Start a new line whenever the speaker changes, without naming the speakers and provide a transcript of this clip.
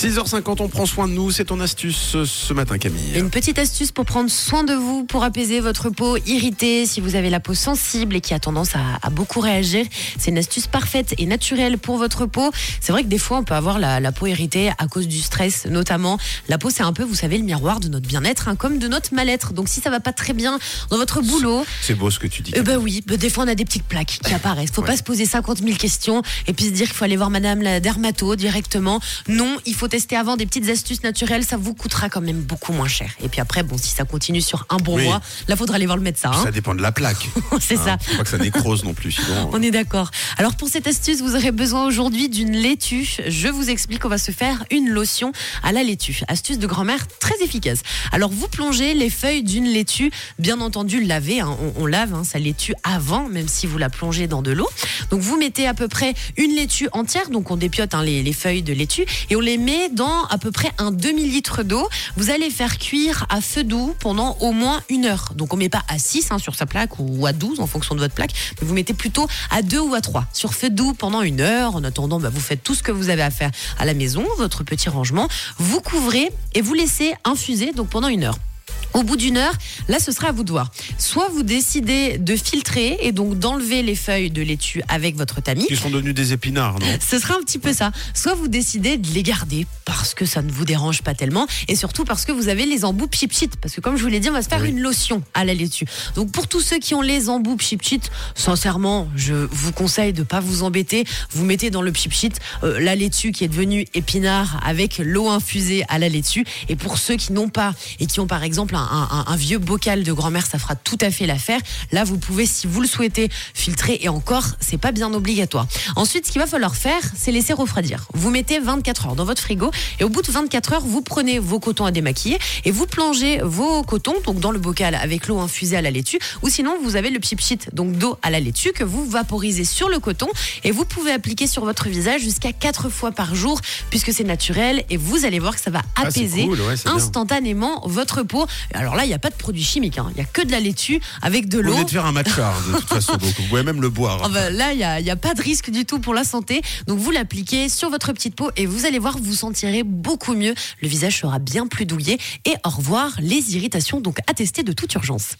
6h50, on prend soin de nous. C'est ton astuce euh, ce matin, Camille.
Une petite astuce pour prendre soin de vous, pour apaiser votre peau irritée, si vous avez la peau sensible et qui a tendance à, à beaucoup réagir. C'est une astuce parfaite et naturelle pour votre peau. C'est vrai que des fois, on peut avoir la, la peau irritée à cause du stress, notamment. La peau, c'est un peu, vous savez, le miroir de notre bien-être, hein, comme de notre mal-être. Donc, si ça va pas très bien dans votre boulot,
C'est beau ce que tu dis.
eh ben oui, ben des fois on a des petites plaques qui apparaissent. Faut
Ouais.
pas se poser 50 000 questions et puis se dire qu'il faut aller voir madame la dermato directement. Non, il faut tester avant des petites astuces naturelles, ça vous coûtera quand même beaucoup moins cher. Et puis après, bon, si ça continue sur un bon
Oui.
mois, là faudra aller voir le médecin. hein.
Ça dépend de la plaque.
C'est
Hein,
ça.
Faut pas que ça nécrose non plus. Sinon,
On est d'accord. Alors pour cette astuce, vous aurez besoin aujourd'hui d'une laitue. Je vous explique, on va se faire une lotion à la laitue. Astuce de grand-mère très efficace. Alors vous plongez les feuilles d'une laitue, bien entendu lavée. hein. On, on lave hein, sa laitue avant, même si vous la plongez dans de l'eau. Donc vous mettez à peu près une laitue entière, donc on dépiote hein, les, les feuilles de laitue et on les met dans à peu près un demi-litre d'eau. Vous allez faire cuire à feu doux pendant au moins une heure. Donc on met pas à 6 hein, sur sa plaque ou à 12 en fonction de votre plaque, mais vous mettez plutôt à 2 ou à 3 sur feu doux pendant une heure. En attendant, bah, vous faites tout ce que vous avez à faire à la maison, votre petit rangement. Vous couvrez et vous laissez infuser donc pendant une heure. Au bout d'une heure, là, ce sera à vous de voir. Soit vous décidez de filtrer et donc d'enlever les feuilles de laitue avec votre tamis.
Ils sont devenus des épinards, non?
Ce sera un petit peu ça. Soit vous décidez de les garder parce que ça ne vous dérange pas tellement et surtout parce que vous avez les embouts pchit Parce que comme je vous l'ai dit, on va se faire
Oui.
une lotion à la laitue. Donc pour tous ceux qui ont les embouts pchit sincèrement, je vous conseille de pas vous embêter. Vous mettez dans le pchit euh, la laitue qui est devenue épinard avec l'eau infusée à la laitue. Et pour ceux qui n'ont pas et qui ont par exemple un, un- un vieux bocal de grand-mère, ça fera tout à fait l'affaire. Là, vous pouvez, si vous le souhaitez, filtrer et encore, c'est pas bien obligatoire. Ensuite, ce qu'il va falloir faire, c'est laisser refroidir. Vous mettez 24 heures dans votre frigo et au bout de 24 heures, vous prenez vos cotons à démaquiller et vous plongez vos cotons donc dans le bocal avec l'eau infusée à la laitue ou sinon vous avez le pchit donc d'eau à la laitue que vous vaporisez sur le coton et vous pouvez appliquer sur votre visage jusqu'à 4 fois par jour puisque c'est naturel et vous allez voir que ça va
Ah,
apaiser
cool, ouais, c'est bien.
instantanément votre peau. Alors là, il n'y a pas de produits chimiques, hein. il n'y a que de la laitue avec de
Vous
l'eau.
venez de faire un matcha, de toute façon, donc vous pouvez même le boire.
Ah bah, là, il n'y a, pas de risque du tout pour la santé. Donc, vous l'appliquez sur votre petite peau et vous allez voir, vous sentirez beaucoup mieux. Le visage sera bien plus douillet. Et au revoir les irritations, donc à tester de toute urgence.